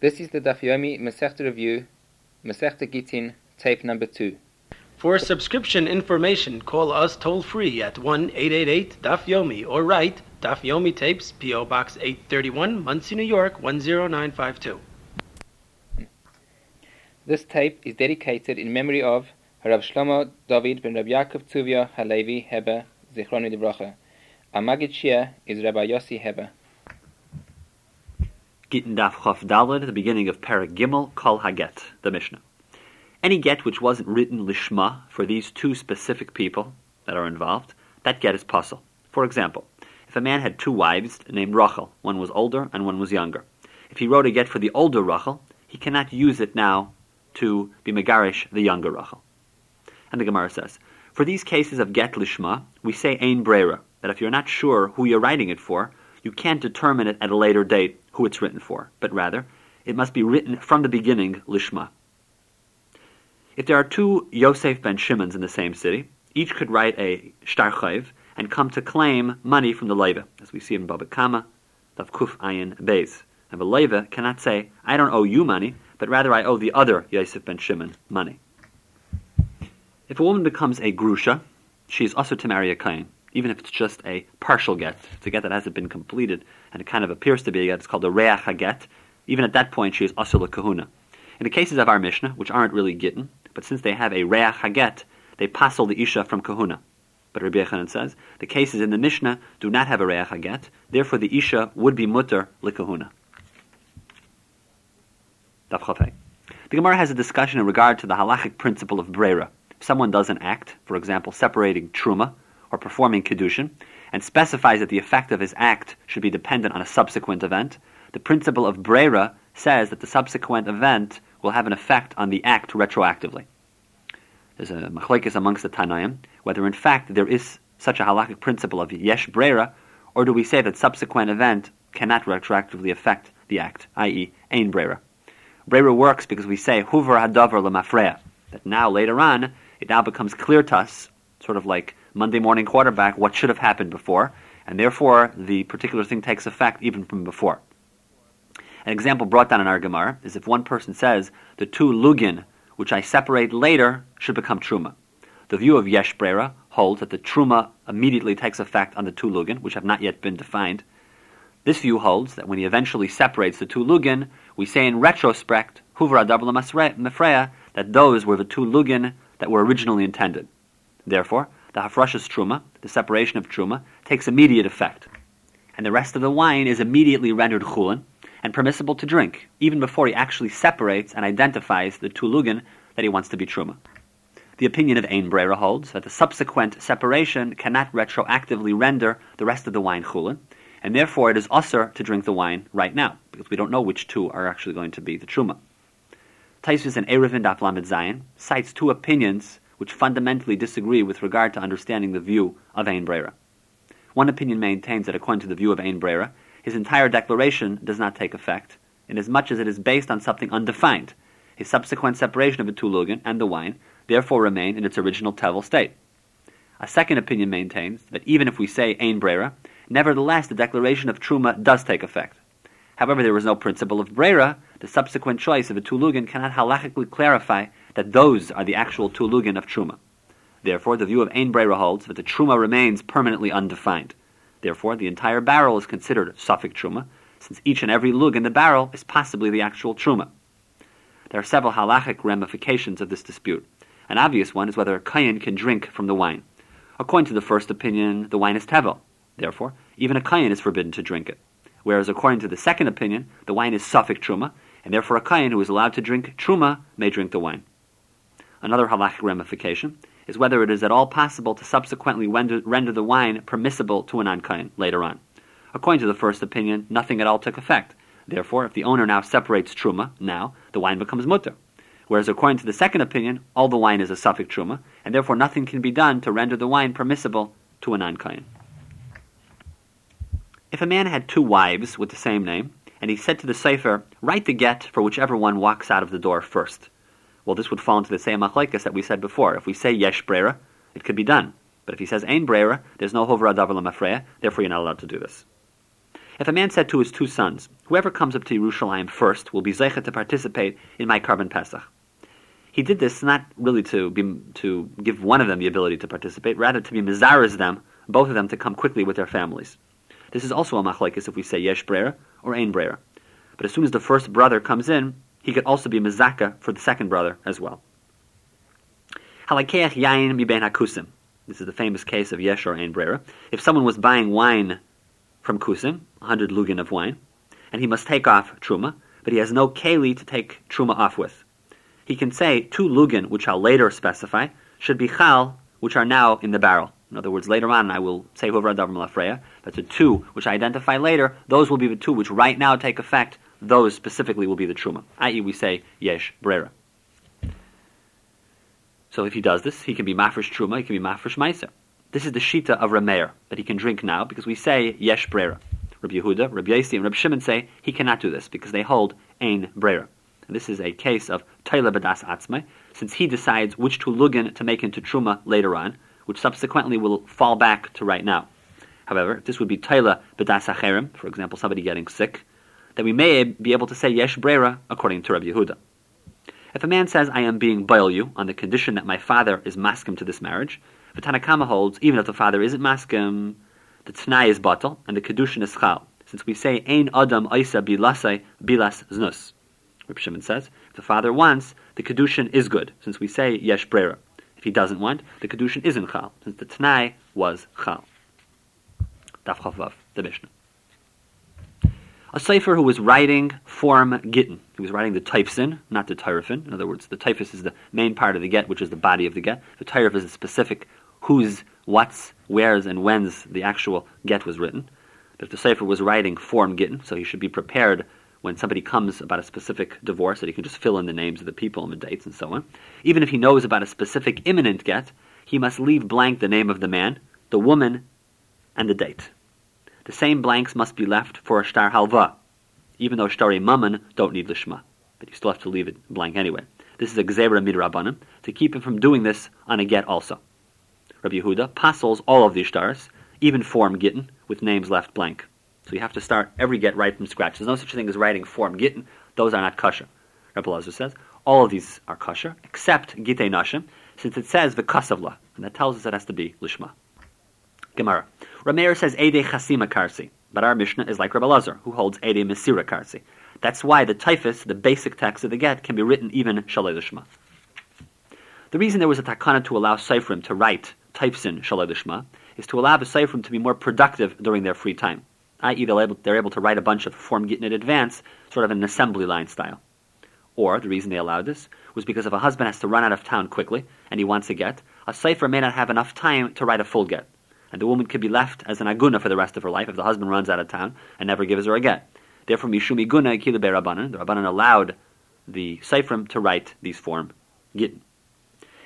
This is the Daf Yomi Masechta Review, Masechta Gittin, tape number 2. For subscription information, call us toll free at 1 888 Daf Yomi or write Daf Yomi Tapes, P.O. Box 831, Monsey, New York 10952. This tape is dedicated in memory of Rav Shlomo David ben Rav Yaakov Tuvia Halevi Heber, Zichroni Devracha. Our Magid Shia is Rabbi Yossi Hebe. Gittin Daf Chof Dalad, the beginning of Paragimel Kol Haget, the Mishnah. Any get which wasn't written lishma for these two specific people that are involved, that get is pasul. For example, if a man had two wives named Rachel, one was older and one was younger, if he wrote a get for the older Rachel, he cannot use it now to be megarish the younger Rachel. And the Gemara says, for these cases of get lishma, we say ein brera, that if you're not sure who you're writing it for, you can't determine it at a later date who it's written for, but rather, it must be written from the beginning, lishma. If there are two Yosef ben Shimons in the same city, each could write a shtar and come to claim money from the leva, as we see in Baba Kama, Dav Kuf Ayin Beis. And the leva cannot say, I don't owe you money, but rather I owe the other Yosef ben Shimon money. If a woman becomes a grusha, she is also to marry a kain even if it's just a partial get, it's a get that hasn't been completed, and it kind of appears to be a get, it's called a reach get. Even at that point, she is asula kahuna. In the cases of our Mishnah, which aren't really gittin, but since they have a reach get, they passel the isha from kahuna. But Rabbi Yechanan says the cases in the Mishnah do not have a reach get, therefore the isha would be mutter likahuna. The Gemara has a discussion in regard to the halachic principle of brera. If someone does an act, for example, separating truma or performing Kiddushin, and specifies that the effect of his act should be dependent on a subsequent event, the principle of Brera says that the subsequent event will have an effect on the act retroactively. There's a machlekes amongst the Tanaim, whether in fact there is such a halakhic principle of yesh brera, or do we say that subsequent event cannot retroactively affect the act, i.e., ein brera. Brera works because we say huver hadavar lemafreya, that now later on it now becomes clear to us, sort of like Monday morning quarterback what should have happened before, and therefore the particular thing takes effect even from before. An example brought down in our Gemara is if one person says, the two lugin, which I separate later, should become truma. The view of Yesh Brera holds that the truma immediately takes effect on the two lugin, which have not yet been defined. This view holds that when he eventually separates the two lugin, we say in retrospect, huvra dabla mefreya, that those were the two lugin that were originally intended. Therefore, the hafrashas truma, the separation of truma, takes immediate effect, and the rest of the wine is immediately rendered chulin and permissible to drink, even before he actually separates and identifies the tulugin that he wants to be truma. The opinion of Ein Brera holds that the subsequent separation cannot retroactively render the rest of the wine chulin, and therefore it is usher to drink the wine right now, because we don't know which two are actually going to be the truma. Taisvis and Erevin Daf Zayin cites two opinions which fundamentally disagree with regard to understanding the view of Ein Brera. One opinion maintains that according to the view of Ein Brera, his entire declaration does not take effect, inasmuch as it is based on something undefined. His subsequent separation of the tulugin and the wine therefore remain in its original tevel state. A second opinion maintains that even if we say Ein Brera, nevertheless the declaration of Truma does take effect. However, there is no principle of Brera, the subsequent choice of a tulugin cannot halachically clarify that those are the actual tulugin of truma. Therefore, the view of Ein Brera holds that the truma remains permanently undefined. Therefore, the entire barrel is considered suffix truma, since each and every lug in the barrel is possibly the actual truma. There are several halachic ramifications of this dispute. An obvious one is whether a kayan can drink from the wine. According to the first opinion, the wine is tevel. Therefore, even a kayan is forbidden to drink it. Whereas according to the second opinion, the wine is suffix truma, and therefore a kayan who is allowed to drink truma may drink the wine. Another halachic ramification is whether it is at all possible to subsequently render, render the wine permissible to an non later on. According to the first opinion, nothing at all took effect. Therefore, if the owner now separates truma, now the wine becomes mutter. Whereas according to the second opinion, all the wine is a suffix truma, and therefore nothing can be done to render the wine permissible to an non If a man had two wives with the same name, and he said to the sefer, write the get for whichever one walks out of the door first. Well, this would fall into the same machlekes that we said before. If we say yesh brera, it could be done. But if he says ein brera, there's no hovra davar lemafreya, therefore you're not allowed to do this. If a man said to his two sons, Whoever comes up to Yerushalayim first will be zeichet to participate in my carbon Pesach. He did this not really to be, to give one of them the ability to participate, rather to be mizaras them, both of them to come quickly with their families. This is also a machlekes if we say yesh breira or ein breira. But as soon as the first brother comes in, he could also be mizaka for the second brother as well. Halakeach yain mi ben hakusim. This is the famous case of yesh or ein breira. If someone was buying wine from kusim, 100 lugin of wine, and he must take off truma, but he has no keli to take truma off with. He can say two lugin, which I'll later specify, should be chal, which are now in the barrel. In other words, later on I will say whoever adav malafreya, but the two which I identify later, those will be the two which right now take effect. Those specifically will be the truma. I.e., we say yesh brera. So if he does this, he can be mafresh truma, he can be mafresh meiser. This is the shita of Rameir that he can drink now because we say yesh brera. Rabbi Yehuda, Rabbi Yasi, and Rabbi Shimon say he cannot do this because they hold ein brera. And this is a case of Taila Badas Atzmai, since he decides which two lugin to make into Truma later on, which subsequently will fall back to right now. However, if this would be Taila Badas Acherim, for example, somebody getting sick, then we may be able to say Yesh Brera according to Rabbi Yehuda. If a man says, I am being boil you on the condition that my father is maskim to this marriage, the Tanakama holds, even if the father isn't maskim, the Tanai is batal, and the Kedushin is chal. Since we say, Ein Adam Isa Bilasai Bilas Znus. Reb Shimon says, if the father wants, the Kedushin is good, since we say Yesh Brera. If he doesn't want, the Kedushin isn't chal, since the Tanai was chal. Daf Chavav, the Mishnah. A Sefer who was writing form Gittin. He was writing the typhsin, not the tyrifin. In other words, the typhus is the main part of the get, which is the body of the get. The tyrif is a specific whose, what's, where's, and when's the actual get was written. But if the Sefer was writing form Gittin, so he should be prepared when somebody comes about a specific divorce that he can just fill in the names of the people and the dates and so on. Even if he knows about a specific imminent get, he must leave blank the name of the man, the woman, and the date. The same blanks must be left for a star halva, even though shtari mammon don't need lishma, but you still have to leave it blank anyway. This is a gzera midrabanim to keep him from doing this on a get also. Rabbi Yehuda passes all of these stars, even form gittin, with names left blank. So you have to start every get right from scratch. There's no such thing as writing form gittin; those are not kosher. Rabbi Lazar says all of these are kosher except gitei nashim, since it says v'kasavla, and that tells us it has to be lishma. Gemara. Rameir says Ede Chasima Karsi, but our Mishnah is like Rabbi who holds Ede Mesira Karsi. That's why the typhus, the basic text of the get, can be written even Shalei. The reason there was a takana to allow Seifrim to write typesin Shalei Lishma is to allow the Seifrim to be more productive during their free time, i.e. They're able, they're able to write a bunch of form getting in advance, sort of an assembly line style. Or, the reason they allowed this was because if a husband has to run out of town quickly and he wants a get, a Sefer may not have enough time to write a full get and the woman could be left as an aguna for the rest of her life if the husband runs out of town and never gives her a get. Therefore, mishum iguna kilabe rabbanan, the rabbanan allowed the seifrim to write these form gittin.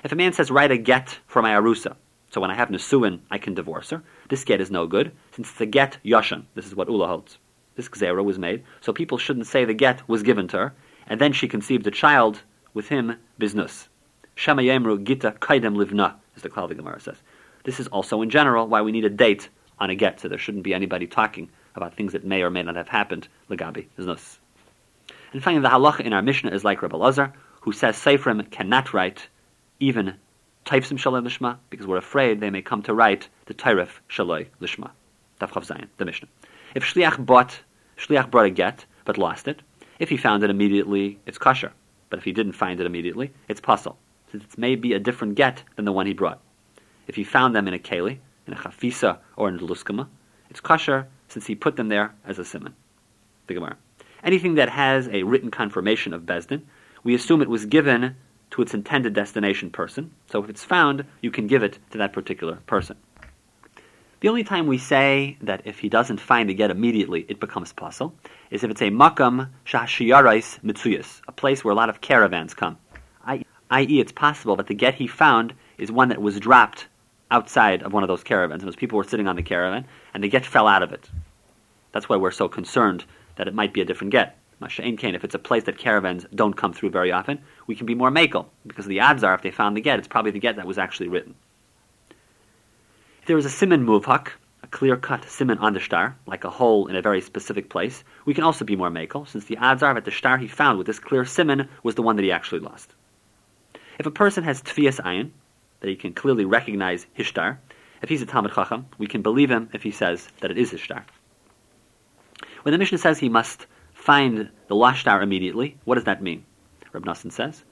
If a man says, write a get for my arusa, so when I have nesuin, I can divorce her, this get is no good, since it's a get yashan. This is what Ula holds. This gzera was made, so people shouldn't say the get was given to her, and then she conceived a child with him, biznus. Shema yemru gita kaidem livna, as the Klaldi Gemara says. This is also, in general, why we need a date on a get, so there shouldn't be anybody talking about things that may or may not have happened. Legabi is And finally, the halacha in our Mishnah is like Rabbi Lazar, who says Seifrim cannot write even Taifsim Shaloi Lishma, because we're afraid they may come to write the Tairif Shaloi Lishma. Tafchav Zayin, the Mishnah. If Shliach bought, Shliach brought a get, but lost it, if he found it immediately, it's kosher. But if he didn't find it immediately, it's pasul, since it may be a different get than the one he brought. If he found them in a keli, in a chafisa, or in a luskama, it's kosher since he put them there as a simon. The Gemara. Anything that has a written confirmation of Bezdin, we assume it was given to its intended destination person. So if it's found, you can give it to that particular person. The only time we say that if he doesn't find the get immediately, it becomes pasul, is if it's a makam shashiyarais mitzuyas, a place where a lot of caravans come. I.e., it's possible that the get he found is one that was dropped outside of one of those caravans, and those people were sitting on the caravan, and the get fell out of it. That's why we're so concerned that it might be a different get. Masha'in Kane, if it's a place that caravans don't come through very often, we can be more makel, because the odds are if they found the get, it's probably the get that was actually written. If there was a simon muvhak, a clear-cut simon on the star, like a hole in a very specific place, we can also be more makel, since the odds are that the star he found with this clear simon was the one that he actually lost. If a person has tfias ayin, that he can clearly recognize his star, if he's a Talmud Chacham, we can believe him if he says that it is his star. When the Mishnah says he must find the lost star immediately, what does that mean? Reb Nosson says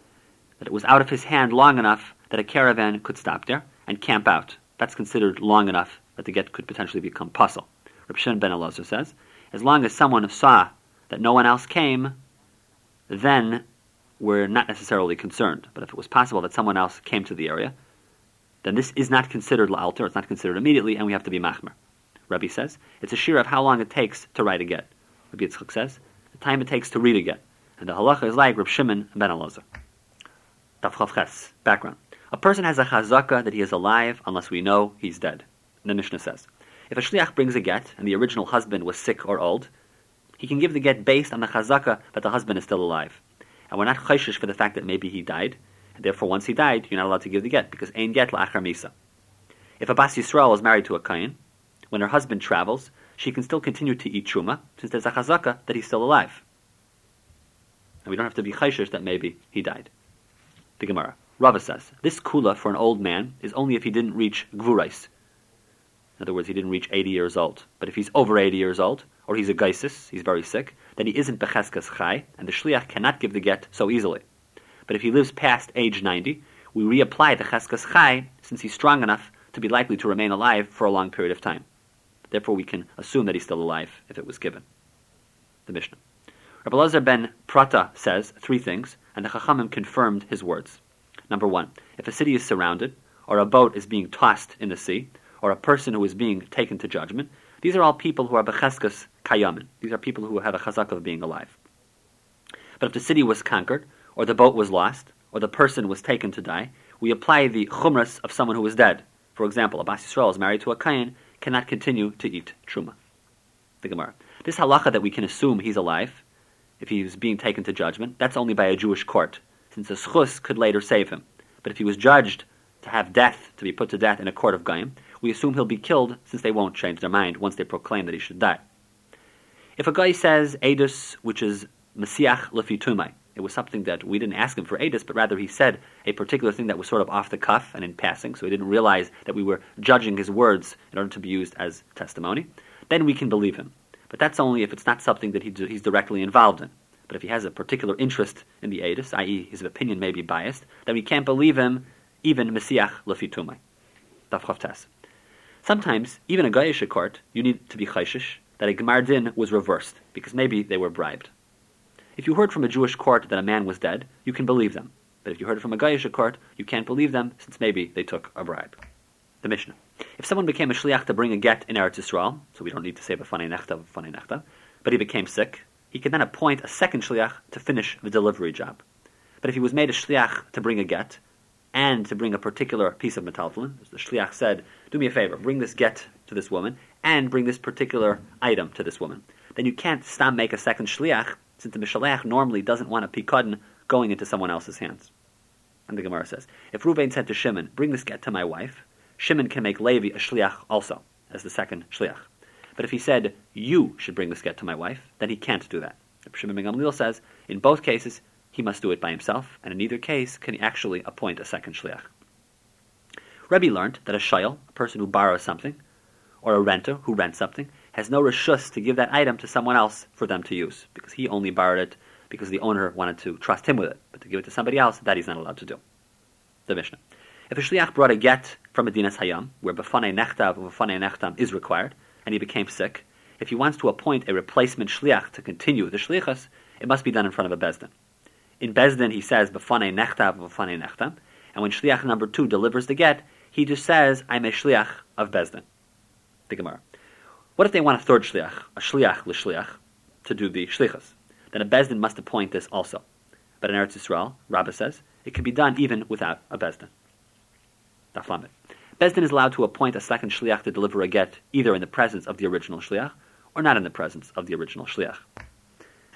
that it was out of his hand long enough that a caravan could stop there and camp out. That's considered long enough that the get could potentially become pasul. Reb Shimon ben Elazar says, as long as someone saw that no one else came, then we're not necessarily concerned. But if it was possible that someone else came to the area, then this is not considered la'alter, it's not considered immediately, and we have to be machmer. Rabbi says, it's a shir of how long it takes to write a get. Rabbi Yitzchak says, the time it takes to read a get. And the halacha is like Reb Shimon ben Elazar. Background. A person has a chazaka that he is alive unless we know he's dead. The Mishnah says, if a shliach brings a get and the original husband was sick or old, he can give the get based on the chazaka that the husband is still alive. And we're not chayshish for the fact that maybe he died, therefore once he died, you're not allowed to give the get, because ein get la'achar misa. If a Bas Yisrael is married to a Kain, when her husband travels, she can still continue to eat truma, since there's a chazaka that he's still alive. And we don't have to be chayshish that maybe he died. The Gemara. Rava says, this kula for an old man is only if he didn't reach gvurais. In other words, he didn't reach 80 years old. But if he's over 80 years old, or he's a geisis, he's very sick, then he isn't becheskas chai, and the shliach cannot give the get so easily. But if he lives past age 90, we reapply the cheskas chai, since he's strong enough to be likely to remain alive for a long period of time. Therefore, we can assume that he's still alive if it was given. The Mishnah. Rabbi Lazar ben Prata says three things, and the Chachamim confirmed his words. Number one, if a city is surrounded, or a boat is being tossed in the sea, or a person who is being taken to judgment, these are all people who are becheskas kayamin. These are people who have a chazak of being alive. But if the city was conquered, or the boat was lost, or the person was taken to die, we apply the chumras of someone who is dead. For example, a Bas Yisrael is married to a kayan, cannot continue to eat truma. The Gemara. This halacha that we can assume he's alive, if he's being taken to judgment, that's only by a Jewish court, since a schus could later save him. But if he was judged to have death, to be put to death in a court of Gaim, we assume he'll be killed since they won't change their mind once they proclaim that he should die. If a guy says Edus, which is Messiach Lefitumai, it was something that we didn't ask him for Edus, but rather he said a particular thing that was sort of off the cuff and in passing, so he didn't realize that we were judging his words in order to be used as testimony, then we can believe him. But that's only if it's not something that he's directly involved in. But if he has a particular interest in the Edus, i.e., his opinion may be biased, then we can't believe him even Messiach Lefitumai. Sometimes, even a Gayish court, you need to be chayshish that a Gemar Din was reversed, because maybe they were bribed. If you heard from a Jewish court that a man was dead, you can believe them. But if you heard it from a Gayish court, you can't believe them, since maybe they took a bribe. The Mishnah. If someone became a shliach to bring a get in Eretz Yisrael, so we don't need to say b'fanei nechta, b'fanei nechta, but he became sick, he can then appoint a second shliach to finish the delivery job. But if he was made a shliach to bring a get, and to bring a particular piece of metaltalin. As the shliach said, do me a favor, bring this get to this woman, and bring this particular item to this woman. Then you can't stop make a second shliach, since the mishalach normally doesn't want a pikadon going into someone else's hands. And the Gemara says, if Ruvain said to Shimon, bring this get to my wife, Shimon can make Levi a shliach also, as the second shliach. But if he said, you should bring this get to my wife, then he can't do that. Shimon ben Gamliel says, in both cases, he must do it by himself, and in either case can he actually appoint a second shliach. Rebbe learned that a shayel, a person who borrows something, or a renter who rents something, has no reshus to give that item to someone else for them to use, because he only borrowed it because the owner wanted to trust him with it. But to give it to somebody else, that he's not allowed to do. The Mishnah. If a shliach brought a get from a dinas hayam, where b'fanei nechtav or b'fanei nechtam is required, and he became sick, if he wants to appoint a replacement shliach to continue the shlichus, it must be done in front of a bezdin. In Bezdin, he says, B'fanei nechtav, b'fanei nechtam. And when Shliach number two delivers the get, he just says, I'm a Shliach of Bezdin. The Gemara. What if they want a third Shliach, a Shliach l'Shliach, to do the Shlichas? Then a Bezdin must appoint this also. But in Eretz Yisrael, Rabbah says, it can be done even without a Bezdin. Daflamet. Bezdin is allowed to appoint a second Shliach to deliver a get either in the presence of the original Shliach or not in the presence of the original Shliach.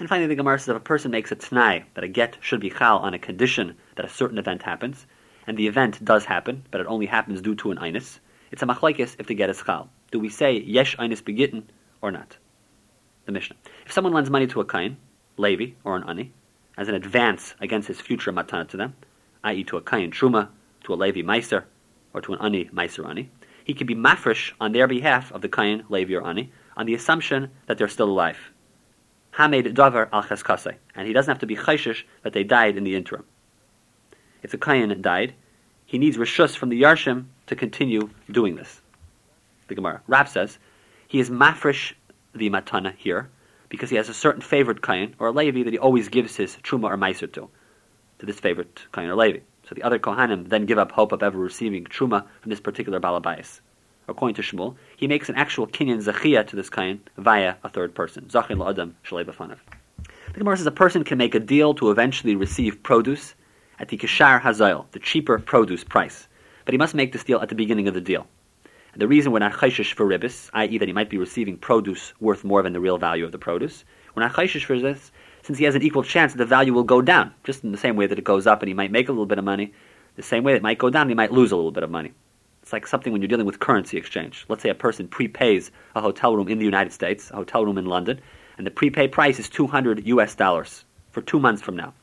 And finally, the Gemara says if a person makes a t'nai that a get should be chal on a condition that a certain event happens, and the event does happen, but it only happens due to an inus, it's a machlaikis if the get is chal. Do we say yesh einis begitten or not? The Mishnah. If someone lends money to a kain, Levi, or an ani, as an advance against his future matana to them, i.e. to a kain truma, to a Levi meiser, or to an ani meiser ani, he can be mafresh on their behalf of the kain, Levi, or ani, on the assumption that they're still alive. Hamed davar al cheskase, and he doesn't have to be chayshish that they died in the interim. If the kain died, he needs rishus from the yarshim to continue doing this. The Gemara. Rab says he is mafresh the matana here because he has a certain favorite kain or a levi that he always gives his truma or meiser to, to this favorite kain or levi. So the other kohanim then give up hope of ever receiving truma from this particular balabais. According to Shmuel, he makes an actual kinyan zachia to this kain via a third person. Zachin la'adam shalei. The Gemara says a person can make a deal to eventually receive produce at the kishar hazayil, the cheaper produce price, but he must make this deal at the beginning of the deal. The reason we're not chayshish for ribis, i.e., that he might be receiving produce worth more than the real value of the produce, we're not chayshish for this since he has an equal chance that the value will go down, just in the same way that it goes up and he might make a little bit of money, the same way it might go down and he might lose a little bit of money. It's like something when you're dealing with currency exchange. Let's say a person prepays a hotel room in the United States, a hotel room in London, and the prepaid price is 200 US dollars for two months from now.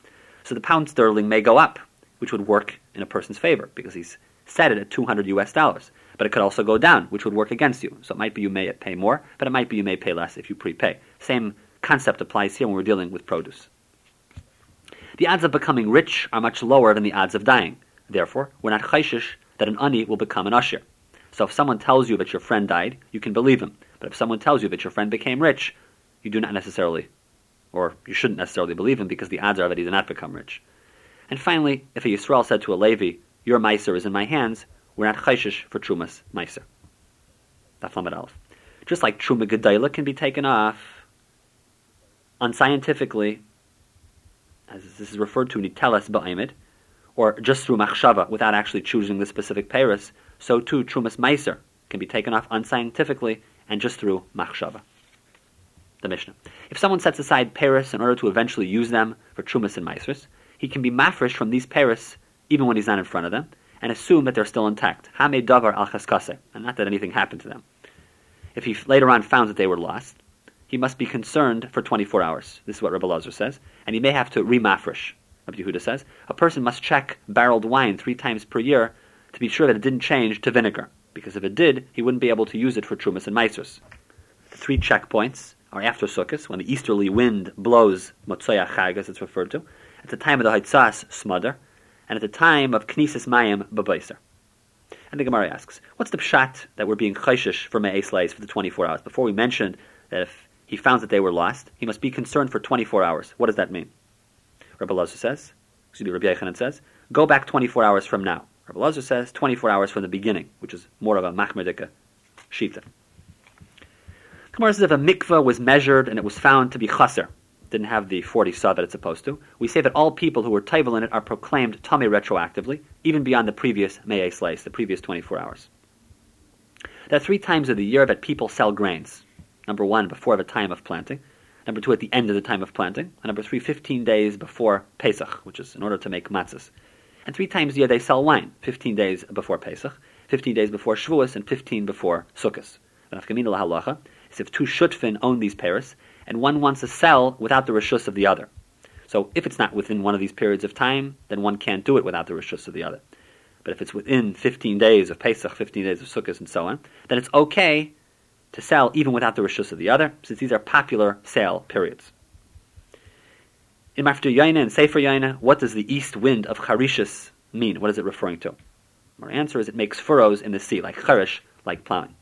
So the pound sterling may go up, which would work in a person's favor because he's set it at 200 US dollars. But it could also go down, which would work against you. So it might be you may pay more, but it might be you may pay less if you prepay. Same concept applies here when we're dealing with produce. The odds of becoming rich are much lower than the odds of dying. Therefore, we're not chayshish that an ani will become an usher. So if someone tells you that your friend died, you can believe him. But if someone tells you that your friend became rich, you do not necessarily, or you shouldn't necessarily believe him because the odds are that he did not become rich. And finally, if a Yisrael said to a Levi, "Your miser is in my hands," we're not chayshish for trumas meiser. Just like truma gedayla can be taken off unscientifically, as this is referred to nitelas ba'imid, or just through machshava without actually choosing the specific paris, so too trumas meiser can be taken off unscientifically and just through machshava. The Mishnah. If someone sets aside paris in order to eventually use them for trumas and meisers, he can be mafresh from these paris even when he's not in front of them, and assume that they're still intact. Hame davar al and not that anything happened to them. If he later on found that they were lost, he must be concerned for 24 hours. This is what Rabbi Lazar says, and he may have to remafresh. Rabbi Yehuda says a person must check barreled wine three times per year to be sure that it didn't change to vinegar, because if it did, he wouldn't be able to use it for trumas and meisers. The three checkpoints are after Sukkot, when the easterly wind blows Motzaya Chag, as it's referred to, at the time of the Haitzas Smother, and at the time of Knesses Mayim Babaiser. And the Gemara asks, what's the pshat that we're being chayshish for Me'ez Leis for the 24 hours? Before we mentioned that if he found that they were lost, he must be concerned for 24 hours. What does that mean? Rabbi Lazar says, excuse me, Rabbi Yechanan says, go back 24 hours from now. Rabbi Lazar says 24 hours from the beginning, which is more of a machmerdika shita. Gemara says if a mikveh was measured and it was found to be chaser, didn't have the 40 saw that it's supposed to, we say that all people who were taival in it are proclaimed tummy retroactively, even beyond the previous Me'ez slice, the previous 24 hours. There are three times of the year that people sell grains. Number one, before the time of planting. Number two, at the end of the time of planting. And number three, 15 days before Pesach, which is in order to make matzahs. And three times a year they sell wine, 15 days before Pesach, 15 days before Shavuos, and 15 before Sukkot. Halacha is if two shutfin own these pairs, and one wants to sell without the rishus of the other. So if it's not within one of these periods of time, then one can't do it without the rishus of the other. But if it's within 15 days of Pesach, 15 days of Sukkot, and so on, then it's okay to sell even without the rishus of the other, since these are popular sale periods. In Maftir Yaina and Sefer Yaina, what does the east wind of Charishis mean? What is it referring to? Our answer is it makes furrows in the sea, like Charish, like plowing.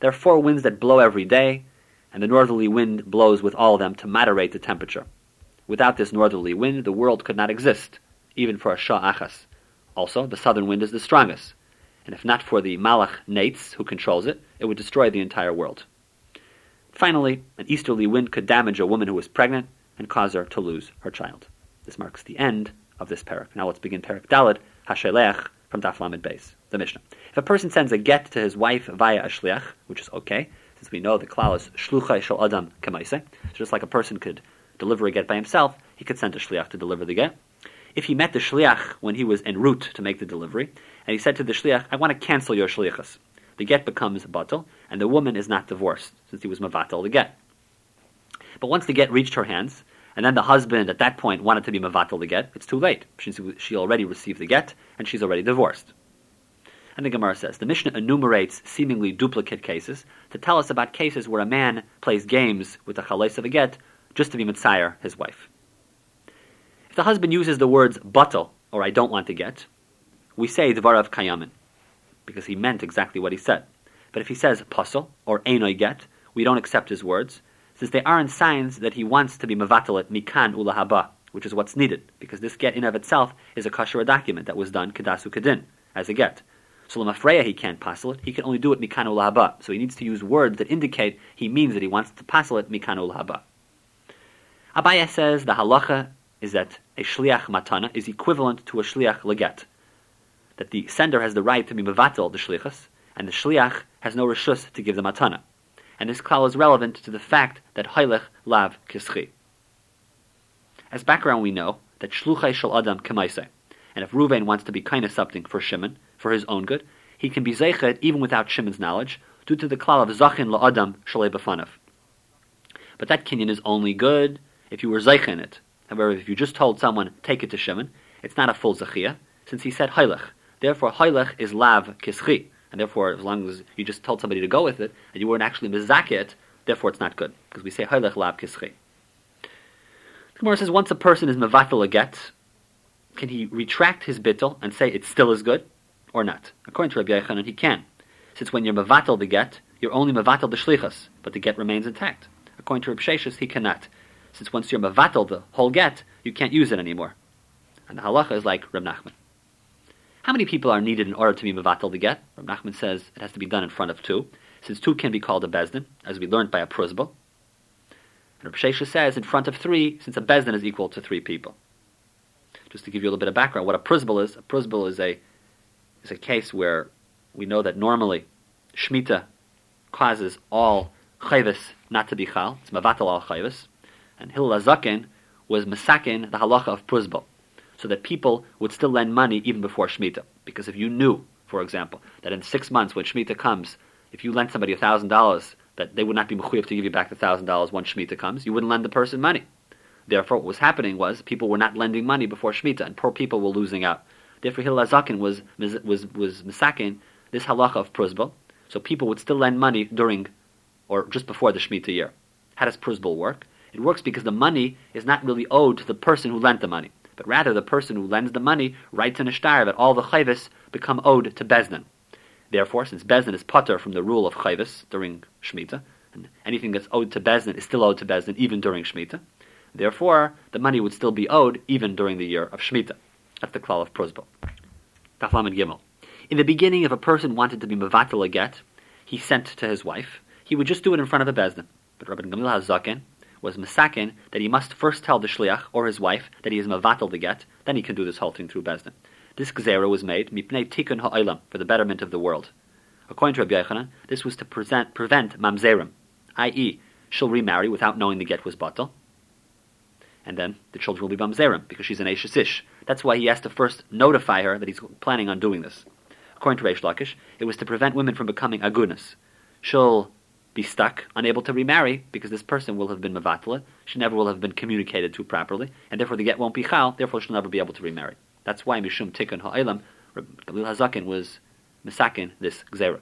There are four winds that blow every day, and the northerly wind blows with all of them to moderate the temperature. Without this northerly wind, the world could not exist, even for a Shah Achas. Also, the southern wind is the strongest, and if not for the Malach Nates who controls it, it would destroy the entire world. Finally, an easterly wind could damage a woman who is pregnant and cause her to lose her child. This marks the end of this parak. Now let's begin parak Dalad, Hashelech, from Daf Lamed Beis, the Mishnah. If a person sends a get to his wife via a shliach, which is okay, since we know the klal is shluchai shel adam kamaise. So just like a person could deliver a get by himself, he could send a shliach to deliver the get. If he met the shliach when he was en route to make the delivery, and he said to the shliach, "I want to cancel your shliachas," the get becomes batal, and the woman is not divorced, since he was mavatal the get. But once the get reached her hands, and then the husband at that point wanted to be mavatal the get, it's too late. since she already received the get, and she's already divorced. And the Gemara says the Mishnah enumerates seemingly duplicate cases to tell us about cases where a man plays games with the chalais of a get just to be mitzayir his wife. If the husband uses the words batal or I don't want to get, we say dvarav kayamin because he meant exactly what he said. But if he says pasul or einoi get, we don't accept his words since they aren't signs that he wants to be mavatalit mikan ulahaba, which is what's needed because this get in of itself is a kashara document that was done kedasu kedin as a get. So Lamafreya he can't passel it. He can only do it mikano lahaba. So he needs to use words that indicate he means that he wants to passel it mikano lahaba. Abaya says the halacha is that a shliach matana is equivalent to a shliach leget. That the sender has the right to be mevatel the shlichus, and the shliach has no rishus to give the matana. And this klal is relevant to the fact that haylech lav kischi. As background, we know that shluchai shel adam kemaise, and if Ruvain wants to be kind of something for Shimon, for his own good, he can be zeichet even without Shimon's knowledge, due to the klal of zachin la'adam shalei. But that kinyan is only good if you were zeich in it. However, if you just told someone, take it to Shimon, it's not a full zechia, since he said haylech. Therefore, haylech is lav kischi. And therefore, as long as you just told somebody to go with it, and you weren't actually mizakit, therefore it's not good. Because we say haylech lav kischi. The Gemara says, once a person is mevatel a get, can he retract his bittel and say it still is good? Or not? According to Rabbi Yochanan, he can, since when you're mevatel the get, you're only mevatel the shlichus, but the get remains intact. According to Rabbi Sheshus, he cannot, since once you're mevatel the whole get, you can't use it anymore. And the halacha is like Reb Nachman. How many people are needed in order to be mevatel the get? Reb Nachman says it has to be done in front of two, since two can be called a bezdin, as we learned by a pruzbel. And Reb Sheshus says in front of three, since a bezdin is equal to three people. Just to give you a little bit of background, what a pruzbel is, a pruzbel is a is a case where we know that normally Shemitah causes all chayvis not to be chal. It's mavatal al chayvis. And Hillel Azakin was masakin the halacha of pruzbal, so that people would still lend money even before Shemitah. Because if you knew, for example, that in six months when Shemitah comes, if you lent somebody thousand dollars, that they would not be mechuyev to give you back the thousand dollars once Shemitah comes, you wouldn't lend the person money. Therefore, what was happening was people were not lending money before Shemitah, and poor people were losing out. Therefore, Hillel Azakin was was was misakin this halacha of pruzbal, so people would still lend money during or just before the Shemitah year. How does pruzbal work? It works because the money is not really owed to the person who lent the money, but rather the person who lends the money writes in a shtar that all the chayvis become owed to Bezdin. Therefore, since Bezdin is putter from the rule of chayvis during Shemitah, and anything that's owed to Bezdin is still owed to Bezdin even during Shemitah, therefore the money would still be owed even during the year of Shemitah. That's the klal of prozbal. Taflam Gimel. In the beginning, if a person wanted to be mevatel a get, he sent to his wife. He would just do it in front of the bezdin. But Rabbi Gamliel Hazaken was misaken that he must first tell the shliach or his wife that he is mevatel the get. Then he can do this whole thing through bezdin. This gzera was made mipnei tikkun ha'olam for the betterment of the world. According to Rabbi Yochanan, this was to present, prevent mamzerim, i.e., she'll remarry without knowing the get was batal, and then the children will be mamzerim because she's an Ish. That's why he has to first notify her that he's planning on doing this. According to Reish Lakish, it was to prevent women from becoming agunas. She'll be stuck, unable to remarry, because this person will have been mavatla, she never will have been communicated to properly, and therefore the get won't be chal, therefore she'll never be able to remarry. That's why Mishum Tikkun Ha'elam, Gamliel Hazakin was misakin this gzera.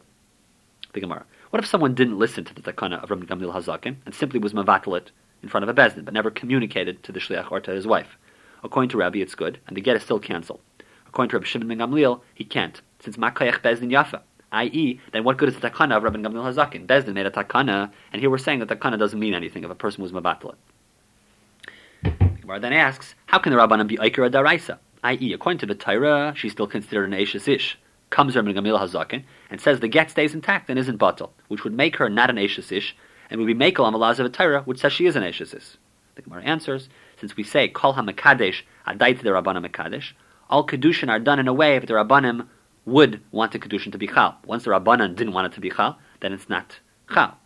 The Gemara. What if someone didn't listen to the takana of Rabbi Gamliel Hazakin and simply was mavatalit in front of a bezdin, but never communicated to the shliach or to his wife? According to Rabbi, it's good, and the get is still cancelled. According to Rabbi Shimon ben Gamliel, he can't, since makayach bezdin yafa, i.e., then what good is the takana of Rabbi Gamliel Hazakin? Bezdin made a takana, and here we're saying that takana doesn't mean anything if a person was mabatalit. Gemara then asks, how can the Rabbanim be Iker Daraisa? I.e., according to the Torah, she's still considered an Ashes Ish. Comes Rabbi Gamliel Hazakin and says the get stays intact and isn't batal, which would make her not an Ashes Ish, and would be Mekel on the laws of the Torah, which says she is an Ashes Ish. The Gemara answers, since we say Kol HaMekadesh Adait the Rabbanim Mekadesh, all Kedushin are done in a way that the Rabbanim would want the Kedushin to be Chal. Once the Rabbanim didn't want it to be Chal, then it's not Chal.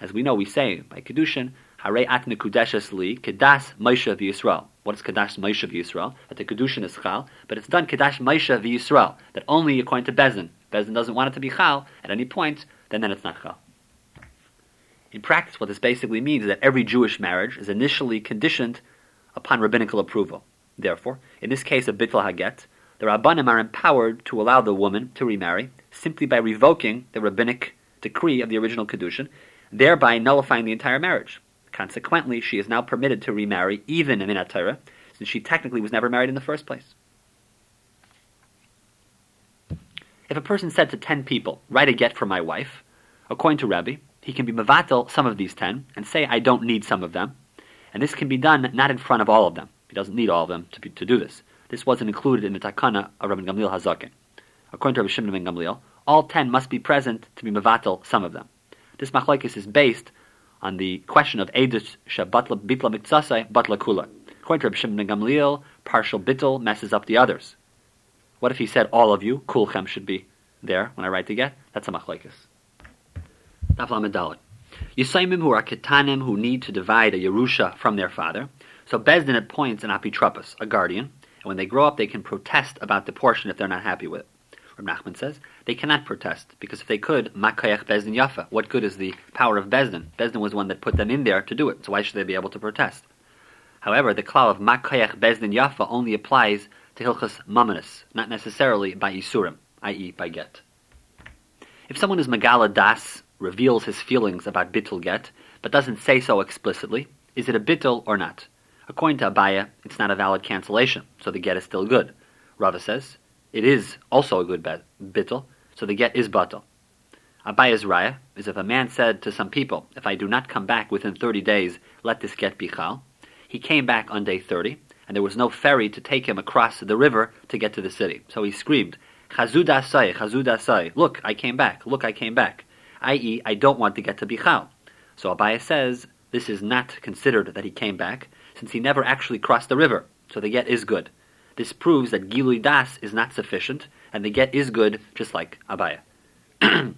As we know, we say by Kedushin, Hare at Mekudeshes li Kedas Moshe v'Yisrael. What is Kedash Moshe v'Yisrael? That the Kedushin is Chal, but it's done Kedash Moshe v'Yisrael. That only according to Bezin Bezin doesn't want it to be chal at any point, then then it's not chal. In practice, what this basically means is that every Jewish marriage is initially conditioned upon rabbinical approval. Therefore, in this case of bittul haget, the rabbanim are empowered to allow the woman to remarry simply by revoking the rabbinic decree of the original kedushin, thereby nullifying the entire marriage. Consequently, she is now permitted to remarry even in Minat since she technically was never married in the first place. If a person said to ten people, write a get for my wife, according to Rabbi, he can be mavatal some of these ten and say, I don't need some of them. And this can be done not in front of all of them. He doesn't need all of them to, be, to do this. This wasn't included in the takana of Rabbi Gamliel Hazakin. According to Rabbi Shimon ben Gamliel, all ten must be present to be mavatal some of them. This machlokes is based on the question of edus shabatla bitla miktsasai batla kula. According to Rabbi Shimon ben Gamliel, partial bittel messes up the others. What if he said all of you, kulchem should be there when I write the get? That's a machlokes. Daf Yisaimim who are ketanim who need to divide a Yerusha from their father. So Bezdin appoints an apitropos, a guardian, and when they grow up they can protest about the portion if they're not happy with it. Reb Nachman says they cannot protest because if they could, makayach Bezdin Yafa. What good is the power of Bezdin? Bezdin was one that put them in there to do it, so why should they be able to protest? However, the klal of makayach Bezdin Yafa only applies to Hilchas Mamanis, not necessarily by Isurim, i.e., by get. If someone is Megala Das reveals his feelings about bittul get, but doesn't say so explicitly, is it a bittul or not? According to Abaya, it's not a valid cancellation, so the get is still good. Rava says it is also a good bittul, so the get is batal. Abaya's raya is if a man said to some people, "If I do not come back within thirty days, let this get be chal." He came back on day thirty, and there was no ferry to take him across the river to get to the city. So he screamed, "Chazudasai, chazudasai! Look, I came back! Look, I came back!" i.e., I don't want to get to Bichal. So Abaya says this is not considered that he came back, since he never actually crossed the river, so the get is good. This proves that Gilui Das is not sufficient, and the get is good, just like Abaya. the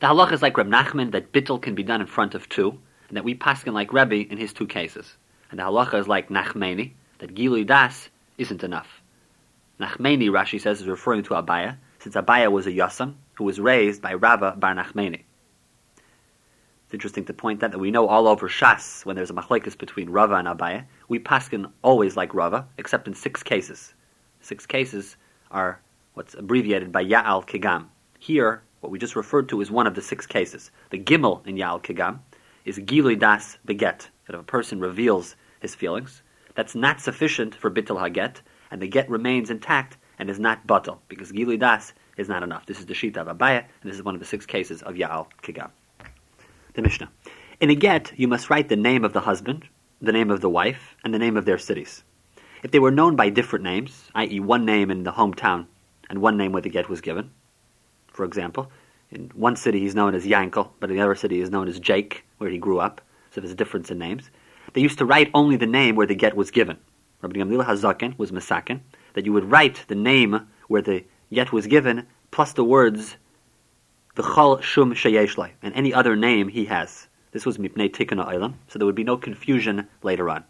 halach is like Reb Nachman that bittel can be done in front of two, and that we paskin like Rebbe in his two cases. And the halacha is like Nachmeni, that Gilui Das isn't enough. Nachmeni, Rashi says, is referring to Abaya, since Abaya was a Yasam, who was raised by Rava Bar Nachmeni. It's interesting to point out that we know all over Shas, when there's a machlekes between Rava and Abaya, we paskin always like Rava, except in six cases. Six cases are what's abbreviated by Ya'al Kigam. Here, what we just referred to is one of the six cases. The Gimel in Ya'al Kigam is Gilui Das Beget, that if a person reveals his feelings, that's not sufficient for Bittel Haget, and the get remains intact and is not Batal, because Gilui Das is not enough. This is the Shita of Abaya, and this is one of the six cases of Ya'al Kigam. The Mishnah. In a get, you must write the name of the husband, the name of the wife, and the name of their cities. If they were known by different names, i.e., one name in the hometown and one name where the get was given, for example, in one city he's known as Yankel, but in the other city he's known as Jake, where he grew up, so there's a difference in names. They used to write only the name where the get was given. Rabbi Gamliel Hazakin was Masakin, that you would write the name where the yet was given, plus the words V'chol Shum Sheyeshlai, and any other name he has. This was Mipnei Tikkun Olam, so there would be no confusion later on.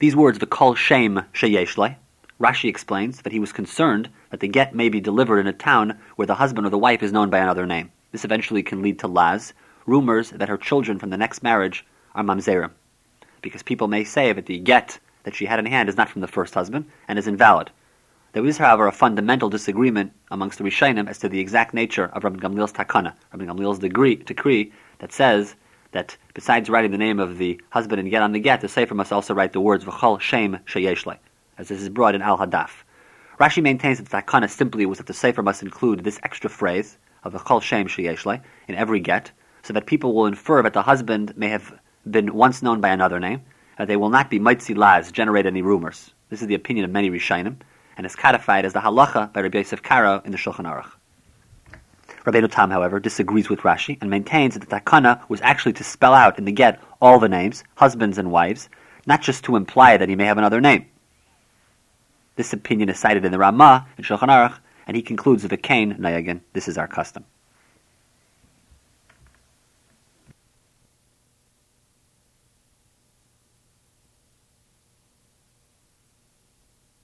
These words, V'chol Shem Sheyeshlai, Rashi explains that he was concerned that the get may be delivered in a town where the husband or the wife is known by another name. This eventually can lead to Laz, rumors that her children from the next marriage are Mamzerim, because people may say that the get that she had in hand is not from the first husband and is invalid. There is, however, a fundamental disagreement amongst the Rishonim as to the exact nature of Rabbi Gamliel's takana, Rabbi Gamliel's degree, decree that says that besides writing the name of the husband and get on the get, the Sefer must also write the words V'chol Shem Sheyeshle, as this is brought in Al Hadaf. Rashi maintains that the takana simply was that the Sefer must include this extra phrase of V'chol Shem Sheyeshle in every get, so that people will infer that the husband may have been once known by another name, that they will not be mitzi laz, generate any rumors. This is the opinion of many Rishonim and is codified as the halacha by Rabbi Yosef Karo in the Shulchan Aruch. Rabbeinu Tam, however, disagrees with Rashi and maintains that the takana was actually to spell out in the get all the names, husbands and wives, not just to imply that he may have another name. This opinion is cited in the Ramah in Shulchan Aruch, and he concludes with a Kain Nayagin. This is our custom.